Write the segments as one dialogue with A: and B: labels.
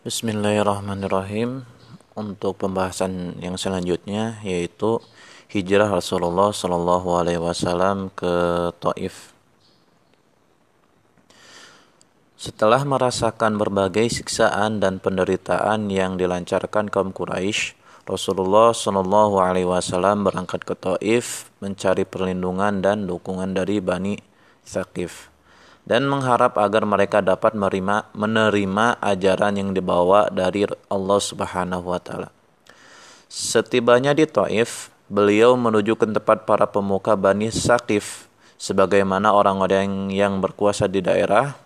A: Bismillahirrahmanirrahim. Untuk pembahasan yang selanjutnya yaitu hijrah Rasulullah Shallallahu Alaihi Wasallam ke Taif. Setelah merasakan berbagai siksaan dan penderitaan yang dilancarkan kaum Quraisy, Rasulullah Shallallahu Alaihi Wasallam berangkat ke Taif mencari perlindungan dan dukungan dari Bani Thaqif dan mengharap agar mereka dapat menerima, menerima ajaran yang dibawa dari Allah Subhanahu wa taala. Setibanya di Taif, beliau menuju ke tempat para pemuka Bani Thaqif sebagaimana orang-orang yang berkuasa di daerah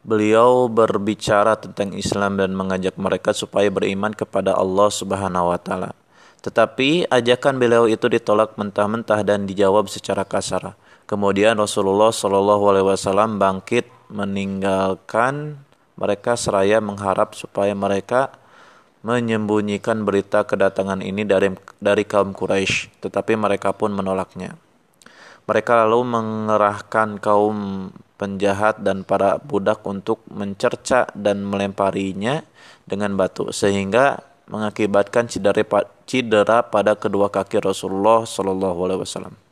A: Beliau berbicara tentang Islam dan mengajak mereka supaya beriman kepada Allah Subhanahu wa taala. Tetapi ajakan beliau itu ditolak mentah-mentah dan dijawab secara kasar. Kemudian Rasulullah Shallallahu alaihi wasallam bangkit meninggalkan mereka seraya mengharap supaya mereka menyembunyikan berita kedatangan ini dari dari kaum Quraisy, tetapi mereka pun menolaknya. Mereka lalu mengerahkan kaum penjahat dan para budak untuk mencerca dan melemparinya dengan batu sehingga mengakibatkan cedera, pada kedua kaki Rasulullah Shallallahu Alaihi Wasallam.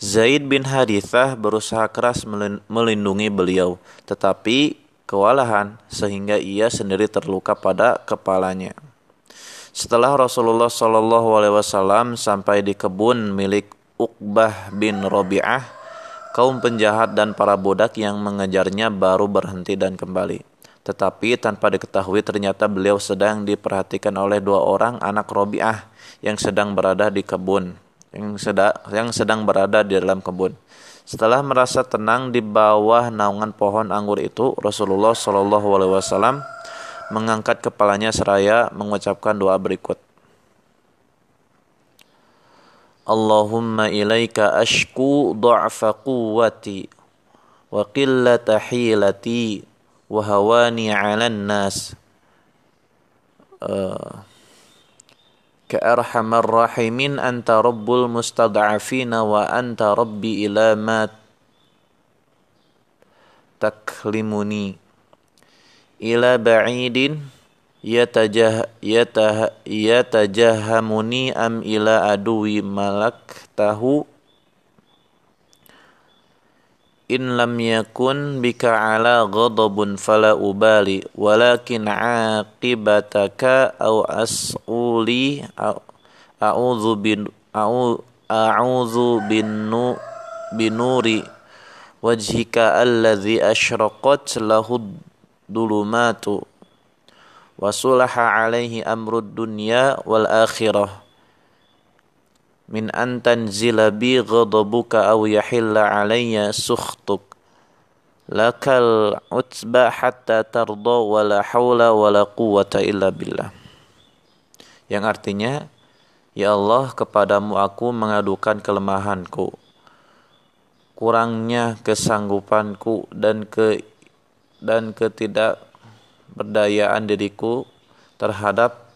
A: Zaid bin Harithah berusaha keras melindungi beliau, tetapi kewalahan sehingga ia sendiri terluka pada kepalanya. Setelah Rasulullah Shallallahu Alaihi Wasallam sampai di kebun milik Uqbah bin Robi'ah, kaum penjahat dan para budak yang mengejarnya baru berhenti dan kembali. Tetapi tanpa diketahui ternyata beliau sedang diperhatikan oleh dua orang anak Robiah yang sedang berada di kebun, yang sedang, yang sedang berada di dalam kebun. Setelah merasa tenang di bawah naungan pohon anggur itu, Rasulullah Shallallahu Alaihi Wasallam mengangkat kepalanya seraya mengucapkan doa berikut. Allahumma ilaika ashku du'fa quwwati wa qillata hilati wa hawani 'alan nas. Uh, كأرحم الراحمين أنت رب المستضعفين وأنت ربي إلى ما تكلمني إلى بعيد yatajah yatah yatajahamuni am ila aduwi malak tahu in lam yakun bika ala ghadabun fala ubali walakin aqibataka aw as'uli a'udzu bin a'udzu bin nu binuri wajhika alladhi ashraqat lahu dulumatu wasulaha alaihi amrud dunya wal akhirah min an tanzila bi ghadabuka aw yahilla alayya sukhtuk lakal utba hatta tarda wa la hawla wa la quwwata illa billah. Yang artinya ya Allah kepadamu aku mengadukan kelemahanku kurangnya kesanggupanku dan ke dan ketidak berdayaan diriku terhadap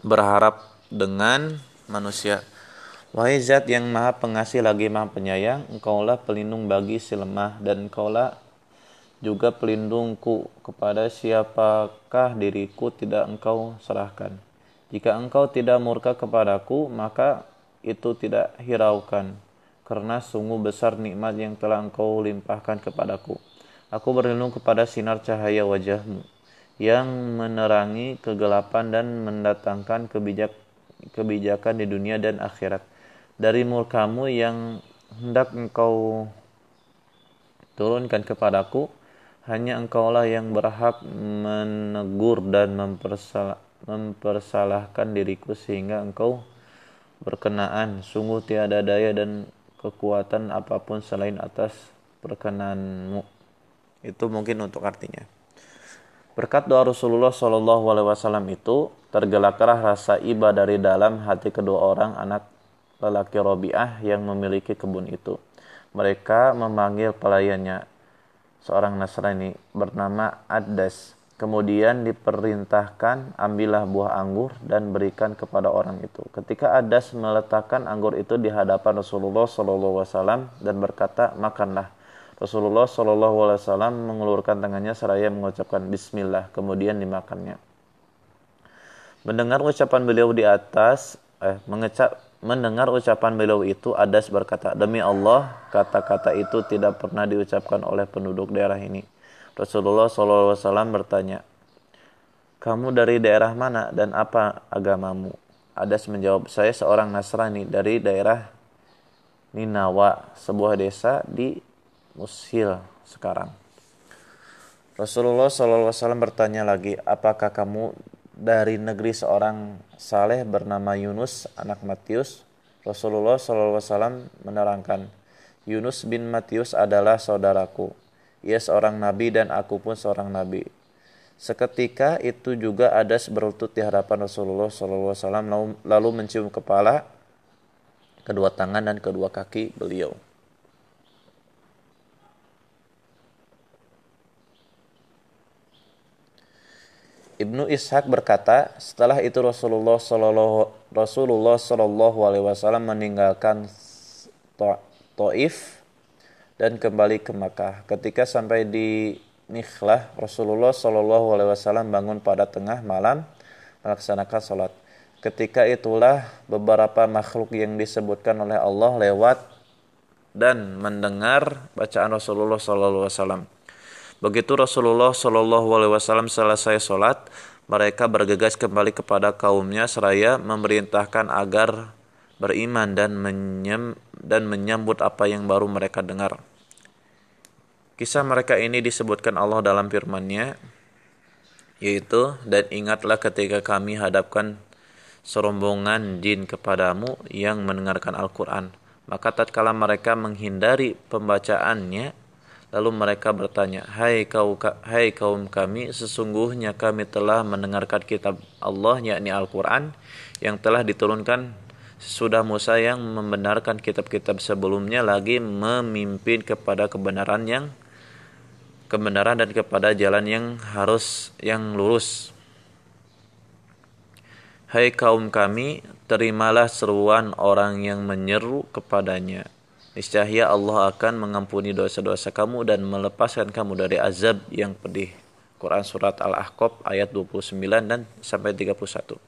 A: berharap dengan manusia. Wahai zat yang maha pengasih lagi maha penyayang, engkaulah pelindung bagi si lemah dan engkaulah juga pelindungku kepada siapakah diriku tidak engkau serahkan. Jika engkau tidak murka kepadaku, maka itu tidak hiraukan, karena sungguh besar nikmat yang telah engkau limpahkan kepadaku. Aku berlindung kepada sinar cahaya wajahmu yang menerangi kegelapan dan mendatangkan kebijak, kebijakan di dunia dan akhirat. Dari murkamu yang hendak engkau turunkan kepadaku, hanya engkaulah yang berhak menegur dan mempersalah, mempersalahkan diriku sehingga engkau berkenaan. Sungguh tiada daya dan kekuatan apa pun selain atas perkenanmu. Itu mungkin untuk artinya. Berkat doa Rasulullah Shallallahu Alaihi Wasallam itu tergelaklah rasa iba dari dalam hati kedua orang anak lelaki Robiah yang memiliki kebun itu. Mereka memanggil pelayannya seorang Nasrani bernama Adas. Kemudian diperintahkan ambillah buah anggur dan berikan kepada orang itu. Ketika Adas meletakkan anggur itu di hadapan Rasulullah Shallallahu Wasallam dan berkata makanlah Rasulullah Shallallahu Alaihi Wasallam mengulurkan tangannya seraya mengucapkan Bismillah, kemudian dimakannya. Mendengar ucapan beliau di atas, eh, mengecap, mendengar ucapan beliau itu, Adas berkata, demi Allah, kata-kata itu tidak pernah diucapkan oleh penduduk daerah ini. Rasulullah Shallallahu Alaihi Wasallam bertanya, kamu dari daerah mana dan apa agamamu? Adas menjawab, saya seorang Nasrani dari daerah Ninawa, sebuah desa di Mushil sekarang. Rasulullah SAW bertanya lagi, apakah kamu dari negeri seorang saleh bernama Yunus, anak Matius? Rasulullah SAW menerangkan, Yunus bin Matius adalah saudaraku. Ia seorang nabi dan aku pun seorang nabi. Seketika itu juga ada berlutut di hadapan Rasulullah SAW lalu mencium kepala, kedua tangan dan kedua kaki beliau. Ibnu Ishaq berkata, setelah itu Rasulullah Shallallahu Rasulullah Shallallahu Alaihi Wasallam meninggalkan Taif dan kembali ke Makkah. Ketika sampai di Nikhlah, Rasulullah Shallallahu Alaihi Wasallam bangun pada tengah malam melaksanakan sholat. Ketika itulah beberapa makhluk yang disebutkan oleh Allah lewat dan mendengar bacaan Rasulullah Shallallahu Alaihi Wasallam. Begitu Rasulullah Shallallahu Alaihi Wasallam selesai sholat, mereka bergegas kembali kepada kaumnya seraya memerintahkan agar beriman dan menyem dan menyambut apa yang baru mereka dengar. Kisah mereka ini disebutkan Allah dalam firman-Nya yaitu dan ingatlah ketika kami hadapkan serombongan jin kepadamu yang mendengarkan Al-Qur'an maka tatkala mereka menghindari pembacaannya Lalu mereka bertanya, "Hai kaum hai kaum kami, sesungguhnya kami telah mendengarkan kitab Allah yakni Al-Qur'an yang telah diturunkan sudah Musa yang membenarkan kitab-kitab sebelumnya lagi memimpin kepada kebenaran yang kebenaran dan kepada jalan yang harus yang lurus. Hai kaum kami, terimalah seruan orang yang menyeru kepadanya Niscaya Allah akan mengampuni dosa-dosa kamu dan melepaskan kamu dari azab yang pedih. Quran Surat Al-Ahqaf ayat 29 dan sampai 31.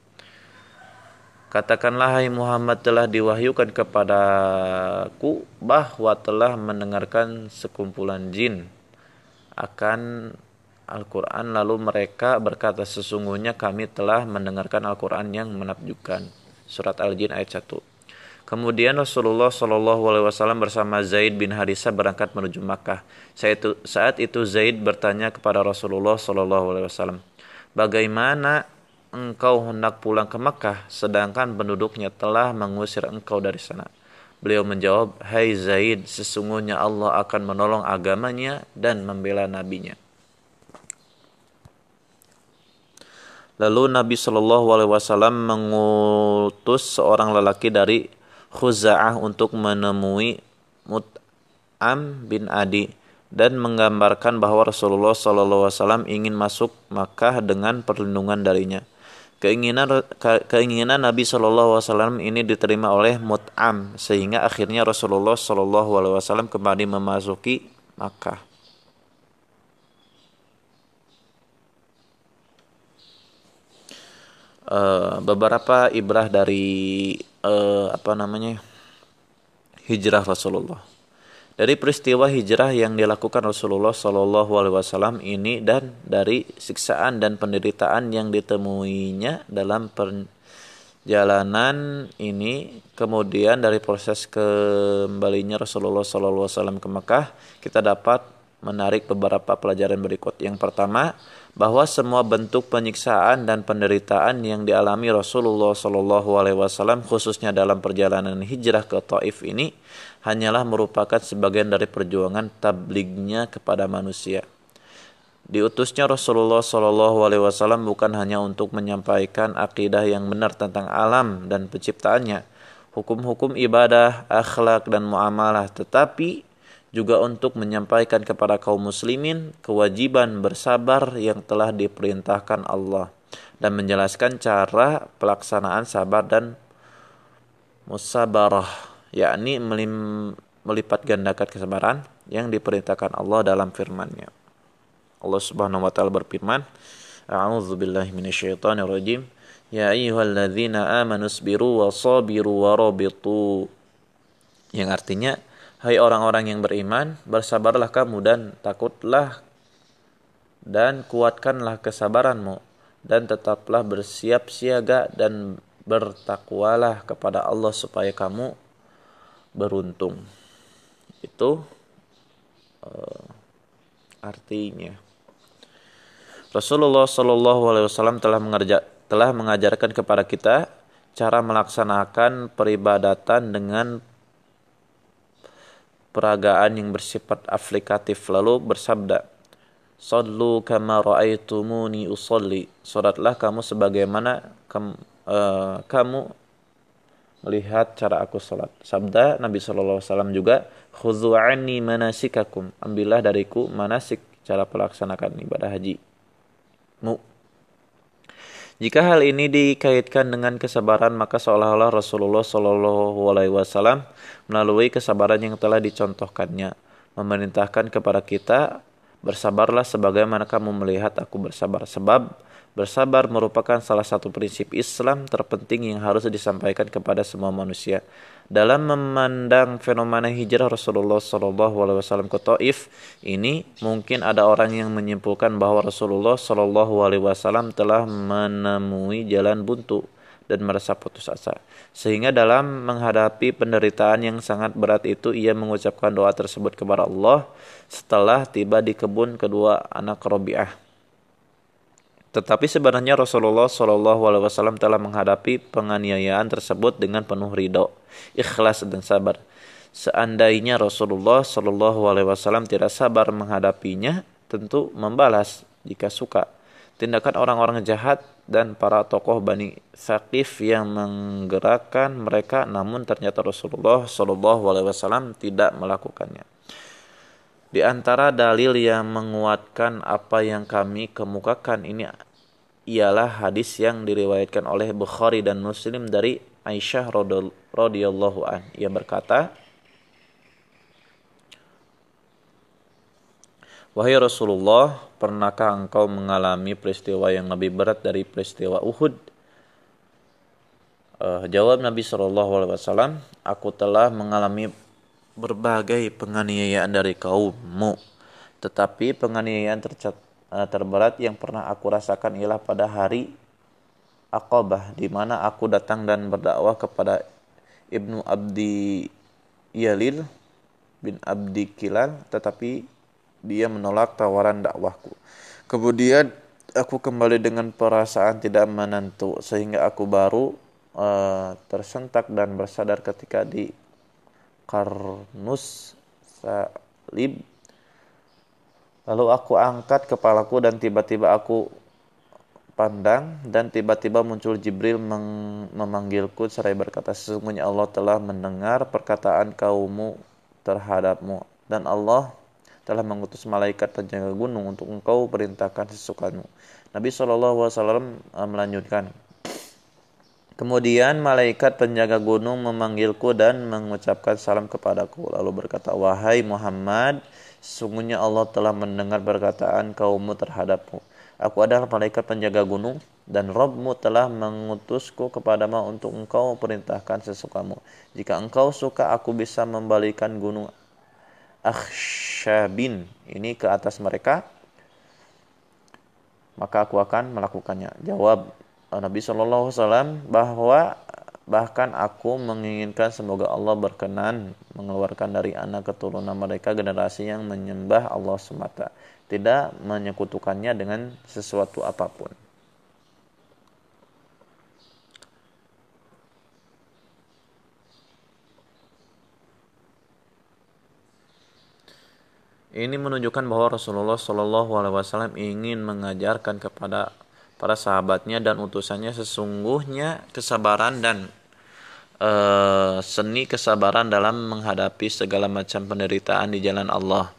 A: Katakanlah hai Muhammad telah diwahyukan kepadaku bahwa telah mendengarkan sekumpulan jin akan Al-Quran lalu mereka berkata sesungguhnya kami telah mendengarkan Al-Quran yang menakjubkan. Surat Al-Jin ayat 1. Kemudian Rasulullah Shallallahu Alaihi Wasallam bersama Zaid bin Harisa berangkat menuju Makkah. Saat itu, Zaid bertanya kepada Rasulullah Shallallahu Alaihi Wasallam, bagaimana engkau hendak pulang ke Makkah, sedangkan penduduknya telah mengusir engkau dari sana. Beliau menjawab, Hai Zaid, sesungguhnya Allah akan menolong agamanya dan membela nabinya. Lalu Nabi Shallallahu Alaihi Wasallam mengutus seorang lelaki dari Khuza'ah untuk menemui Mut'am bin Adi dan menggambarkan bahwa Rasulullah SAW ingin masuk Makkah dengan perlindungan darinya. Keinginan keinginan Nabi Shallallahu Alaihi Wasallam ini diterima oleh Mut'am sehingga akhirnya Rasulullah Shallallahu Alaihi Wasallam kembali memasuki Makkah. Uh, beberapa ibrah dari uh, apa namanya hijrah Rasulullah. Dari peristiwa hijrah yang dilakukan Rasulullah Shallallahu Alaihi Wasallam ini dan dari siksaan dan penderitaan yang ditemuinya dalam perjalanan ini, kemudian dari proses kembalinya Rasulullah Shallallahu Alaihi Wasallam ke Mekah, kita dapat menarik beberapa pelajaran berikut. Yang pertama, bahwa semua bentuk penyiksaan dan penderitaan yang dialami Rasulullah Shallallahu Alaihi Wasallam khususnya dalam perjalanan hijrah ke Taif ini hanyalah merupakan sebagian dari perjuangan tablignya kepada manusia. Diutusnya Rasulullah Shallallahu Alaihi Wasallam bukan hanya untuk menyampaikan akidah yang benar tentang alam dan penciptaannya, hukum-hukum ibadah, akhlak dan muamalah, tetapi juga untuk menyampaikan kepada kaum muslimin kewajiban bersabar yang telah diperintahkan Allah dan menjelaskan cara pelaksanaan sabar dan musabarah yakni melipat gandakan kesabaran yang diperintahkan Allah dalam firman-Nya. Allah Subhanahu wa taala berfirman, A'udzu billahi minasyaitonir rajim. Ya ayyuhalladzina amanu sabiru wa sabiru wa rabitu. Yang artinya, hai orang-orang yang beriman, bersabarlah kamu dan takutlah dan kuatkanlah kesabaranmu dan tetaplah bersiap siaga dan bertakwalah kepada Allah supaya kamu beruntung. Itu uh, artinya. Rasulullah Shallallahu Alaihi Wasallam telah mengerja, telah mengajarkan kepada kita cara melaksanakan peribadatan dengan peragaan yang bersifat aplikatif lalu bersabda Sallu kama ra'aitumuni usalli Salatlah kamu sebagaimana kamu, uh, kamu melihat cara aku salat. Sabda Nabi wasallam juga khudhu anni manasikakum ambillah dariku manasik cara pelaksanakan ibadah haji mu. Jika hal ini dikaitkan dengan kesabaran, maka seolah-olah Rasulullah Shallallahu Alaihi Wasallam melalui kesabaran yang telah dicontohkannya, memerintahkan kepada kita bersabarlah sebagaimana kamu melihat aku bersabar. Sebab Bersabar merupakan salah satu prinsip Islam terpenting yang harus disampaikan kepada semua manusia. Dalam memandang fenomena hijrah Rasulullah Wasallam ke Taif ini, mungkin ada orang yang menyimpulkan bahwa Rasulullah Wasallam telah menemui jalan buntu dan merasa putus asa. Sehingga dalam menghadapi penderitaan yang sangat berat itu ia mengucapkan doa tersebut kepada Allah setelah tiba di kebun kedua anak Robiah. Tetapi sebenarnya Rasulullah Shallallahu Alaihi Wasallam telah menghadapi penganiayaan tersebut dengan penuh ridho, ikhlas dan sabar. Seandainya Rasulullah Shallallahu Alaihi Wasallam tidak sabar menghadapinya, tentu membalas jika suka. Tindakan orang-orang jahat dan para tokoh Bani Saqif yang menggerakkan mereka, namun ternyata Rasulullah Shallallahu Alaihi Wasallam tidak melakukannya. Di antara dalil yang menguatkan apa yang kami kemukakan ini ialah hadis yang diriwayatkan oleh Bukhari dan Muslim dari Aisyah radhiyallahu an. Ia berkata, Wahai Rasulullah, pernahkah engkau mengalami peristiwa yang lebih berat dari peristiwa Uhud? Uh, jawab Nabi Shallallahu Alaihi Wasallam, aku telah mengalami berbagai penganiayaan dari kaummu. Tetapi penganiayaan tercat, eh, terberat yang pernah aku rasakan ialah pada hari Aqabah di mana aku datang dan berdakwah kepada Ibnu Abdi Yalil bin Abdi Kilal tetapi dia menolak tawaran dakwahku. Kemudian aku kembali dengan perasaan tidak menentu sehingga aku baru uh, tersentak dan bersadar ketika di karnus salib lalu aku angkat kepalaku dan tiba-tiba aku pandang dan tiba-tiba muncul Jibril memanggilku seraya berkata sesungguhnya Allah telah mendengar perkataan kaummu terhadapmu dan Allah telah mengutus malaikat penjaga gunung untuk engkau perintahkan sesukamu. Nabi Shallallahu Alaihi Wasallam eh, melanjutkan, Kemudian malaikat penjaga gunung memanggilku dan mengucapkan salam kepadaku. Lalu berkata, Wahai Muhammad, sungguhnya Allah telah mendengar perkataan kaummu terhadapmu. Aku adalah malaikat penjaga gunung dan Robmu telah mengutusku kepadamu untuk engkau perintahkan sesukamu. Jika engkau suka, aku bisa membalikan gunung Akhshabin ini ke atas mereka, maka aku akan melakukannya. Jawab Nabi Shallallahu Alaihi Wasallam bahwa bahkan aku menginginkan semoga Allah berkenan mengeluarkan dari anak keturunan mereka generasi yang menyembah Allah semata, tidak menyekutukannya dengan sesuatu apa pun. Ini menunjukkan bahwa Rasulullah Shallallahu Alaihi Wasallam ingin mengajarkan kepada para sahabatnya dan utusannya sesungguhnya kesabaran dan e, seni kesabaran dalam menghadapi segala macam penderitaan di jalan Allah.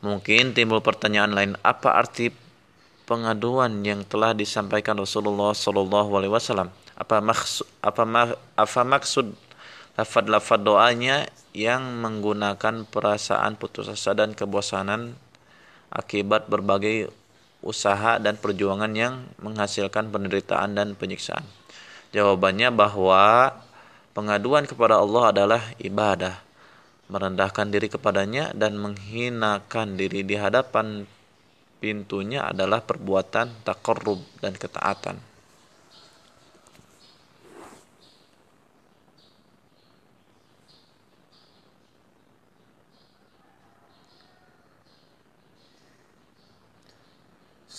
A: Mungkin timbul pertanyaan lain, apa arti pengaduan yang telah disampaikan Rasulullah Shallallahu Alaihi Wasallam? Apa maksud apa, apa maksud lafad-lafad doanya yang menggunakan perasaan putus asa dan kebosanan akibat berbagai usaha dan perjuangan yang menghasilkan penderitaan dan penyiksaan. Jawabannya bahwa pengaduan kepada Allah adalah ibadah, merendahkan diri kepadanya dan menghinakan diri di hadapan pintunya adalah perbuatan takarrub dan ketaatan.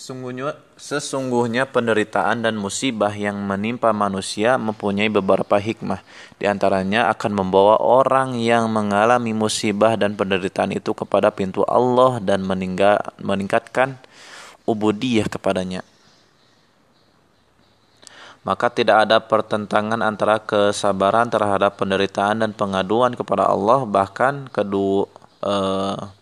A: Sesungguhnya, sesungguhnya penderitaan dan musibah yang menimpa manusia mempunyai beberapa hikmah. Di antaranya akan membawa orang yang mengalami musibah dan penderitaan itu kepada pintu Allah dan meningkatkan ubudiyah kepadanya. Maka tidak ada pertentangan antara kesabaran terhadap penderitaan dan pengaduan kepada Allah bahkan kedua eh,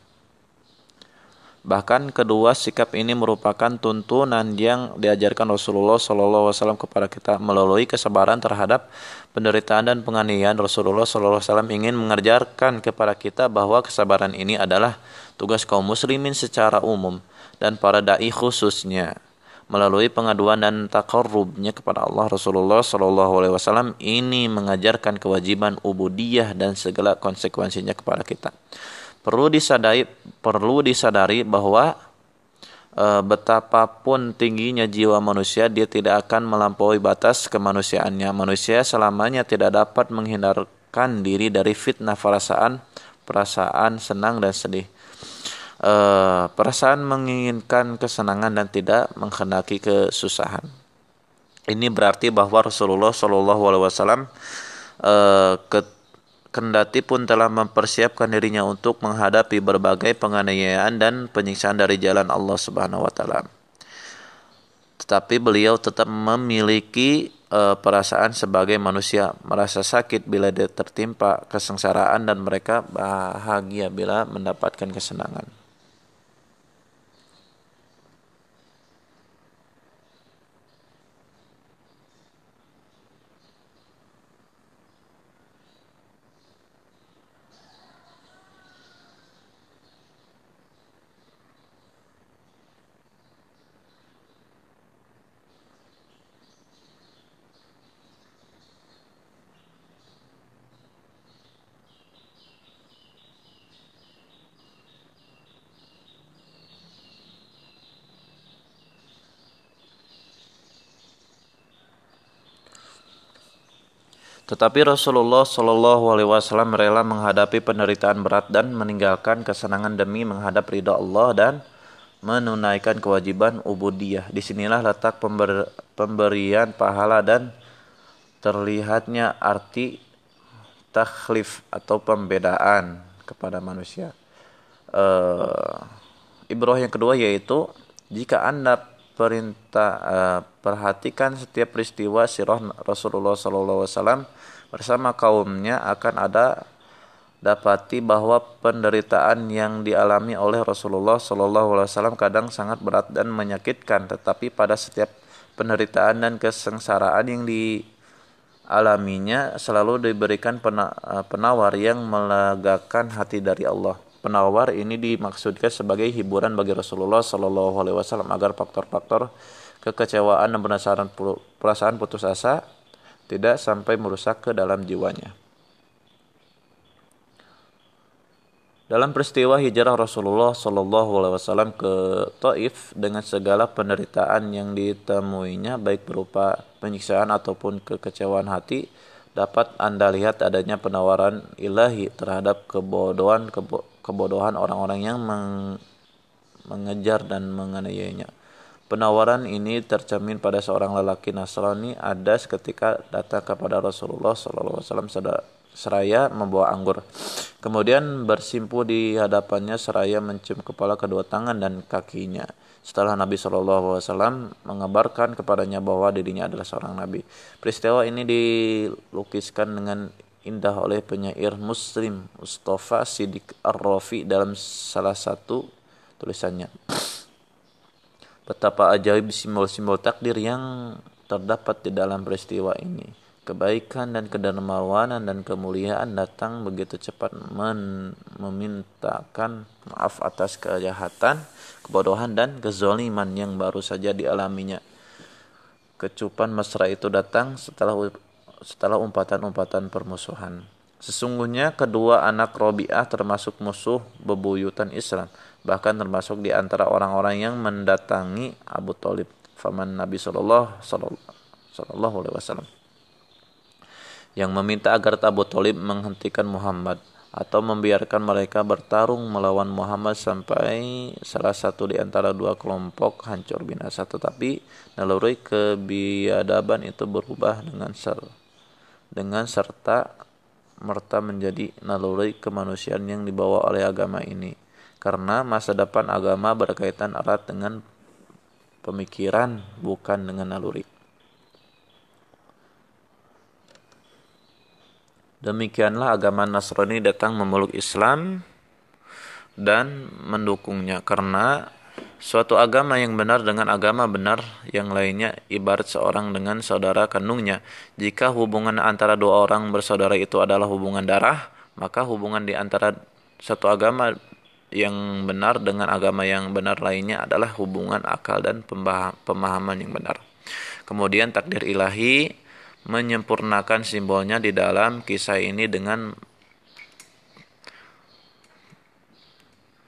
A: Bahkan kedua sikap ini merupakan tuntunan yang diajarkan Rasulullah SAW kepada kita melalui kesabaran terhadap penderitaan dan penganiayaan. Rasulullah SAW ingin mengajarkan kepada kita bahwa kesabaran ini adalah tugas kaum muslimin secara umum dan para dai khususnya melalui pengaduan dan takarrubnya kepada Allah Rasulullah SAW ini mengajarkan kewajiban ubudiyah dan segala konsekuensinya kepada kita perlu disadari perlu disadari bahwa e, betapapun tingginya jiwa manusia dia tidak akan melampaui batas kemanusiaannya. Manusia selamanya tidak dapat menghindarkan diri dari fitnah perasaan perasaan senang dan sedih. E, perasaan menginginkan kesenangan dan tidak menghendaki kesusahan. Ini berarti bahwa Rasulullah Shallallahu Alaihi Wasallam e, kendati pun telah mempersiapkan dirinya untuk menghadapi berbagai penganiayaan dan penyiksaan dari jalan Allah Subhanahu wa taala. Tetapi beliau tetap memiliki uh, perasaan sebagai manusia, merasa sakit bila dia tertimpa kesengsaraan dan mereka bahagia bila mendapatkan kesenangan. Tetapi Rasulullah Shallallahu Alaihi Wasallam rela menghadapi penderitaan berat dan meninggalkan kesenangan demi menghadap ridha Allah dan menunaikan kewajiban ubudiyah. Di sinilah letak pember, pemberian pahala dan terlihatnya arti takhlif atau pembedaan kepada manusia. Uh, Ibroh yang kedua yaitu jika anda perintah uh, perhatikan setiap peristiwa sirah Rasulullah SAW bersama kaumnya akan ada dapati bahwa penderitaan yang dialami oleh Rasulullah SAW kadang sangat berat dan menyakitkan, tetapi pada setiap penderitaan dan kesengsaraan yang dialaminya selalu diberikan penawar yang melegakan hati dari Allah. Penawar ini dimaksudkan sebagai hiburan bagi Rasulullah SAW agar faktor-faktor kekecewaan dan perasaan putus asa tidak sampai merusak ke dalam jiwanya. Dalam peristiwa hijrah Rasulullah Shallallahu Alaihi Wasallam ke Taif dengan segala penderitaan yang ditemuinya baik berupa penyiksaan ataupun kekecewaan hati, dapat anda lihat adanya penawaran ilahi terhadap kebodohan kebo, kebodohan orang-orang yang meng, mengejar dan menganiayanya. Penawaran ini tercermin pada seorang lelaki Nasrani ada seketika datang kepada Rasulullah SAW seraya membawa anggur. Kemudian bersimpu di hadapannya seraya mencium kepala kedua tangan dan kakinya. Setelah Nabi SAW mengabarkan kepadanya bahwa dirinya adalah seorang Nabi. Peristiwa ini dilukiskan dengan indah oleh penyair Muslim Mustafa Siddiq Ar-Rafi dalam salah satu tulisannya betapa ajaib simbol-simbol takdir yang terdapat di dalam peristiwa ini. kebaikan dan kedermawanan dan kemuliaan datang begitu cepat men memintakan maaf atas kejahatan, kebodohan dan kezoliman yang baru saja dialaminya. Kecupan mesra itu datang setelah setelah umpatan-umpatan permusuhan. Sesungguhnya kedua anak Robi'ah termasuk musuh bebuyutan Islam, bahkan termasuk di antara orang-orang yang mendatangi Abu Talib. Faman Nabi Sallallahu Alaihi Wasallam yang meminta agar Abu Talib menghentikan Muhammad atau membiarkan mereka bertarung melawan Muhammad sampai salah satu di antara dua kelompok hancur binasa tetapi naluri kebiadaban itu berubah dengan ser dengan serta merta menjadi naluri kemanusiaan yang dibawa oleh agama ini karena masa depan agama berkaitan erat dengan pemikiran bukan dengan naluri Demikianlah agama Nasrani datang memeluk Islam dan mendukungnya karena suatu agama yang benar dengan agama benar yang lainnya ibarat seorang dengan saudara kandungnya. Jika hubungan antara dua orang bersaudara itu adalah hubungan darah, maka hubungan di antara satu agama yang benar dengan agama yang benar lainnya adalah hubungan akal dan pemahaman yang benar. Kemudian takdir ilahi menyempurnakan simbolnya di dalam kisah ini dengan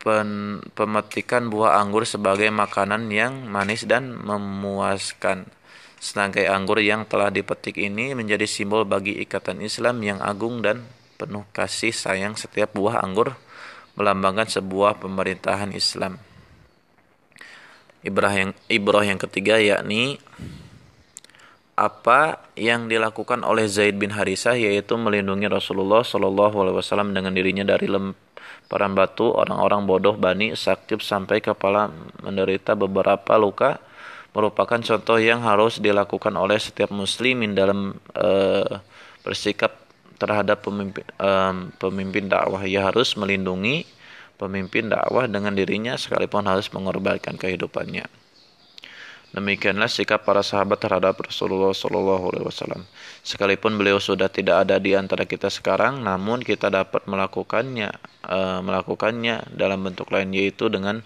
A: pen, pemetikan buah anggur sebagai makanan yang manis dan memuaskan. Setangkai anggur yang telah dipetik ini menjadi simbol bagi ikatan Islam yang agung dan penuh kasih sayang setiap buah anggur melambangkan sebuah pemerintahan Islam. Ibrah yang, ibrah yang ketiga yakni apa yang dilakukan oleh Zaid bin Harisah yaitu melindungi Rasulullah Shallallahu Alaihi Wasallam dengan dirinya dari lemparan batu orang-orang bodoh Bani Sakib sampai kepala menderita beberapa luka merupakan contoh yang harus dilakukan oleh setiap muslimin dalam uh, bersikap terhadap pemimpin, uh, pemimpin dakwah ia harus melindungi pemimpin dakwah dengan dirinya sekalipun harus mengorbankan kehidupannya. Demikianlah sikap para sahabat terhadap Rasulullah Shallallahu Alaihi Wasallam. Sekalipun beliau sudah tidak ada di antara kita sekarang, namun kita dapat melakukannya, uh, melakukannya dalam bentuk lain yaitu dengan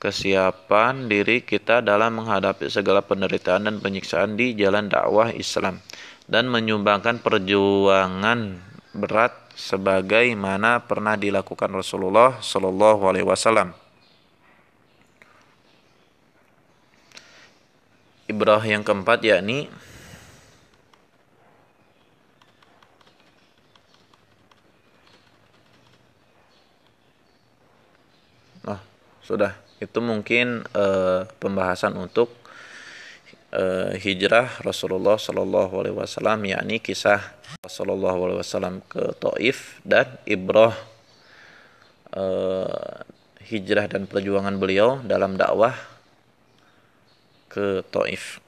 A: kesiapan diri kita dalam menghadapi segala penderitaan dan penyiksaan di jalan dakwah Islam dan menyumbangkan perjuangan berat sebagaimana pernah dilakukan Rasulullah Shallallahu Alaihi Wasallam. ibrah yang keempat yakni Nah, sudah. Itu mungkin uh, pembahasan untuk uh, hijrah Rasulullah Shallallahu alaihi wasallam yakni kisah Rasulullah alaihi wasallam ke Taif dan ibrah uh, hijrah dan perjuangan beliau dalam dakwah ke Taif.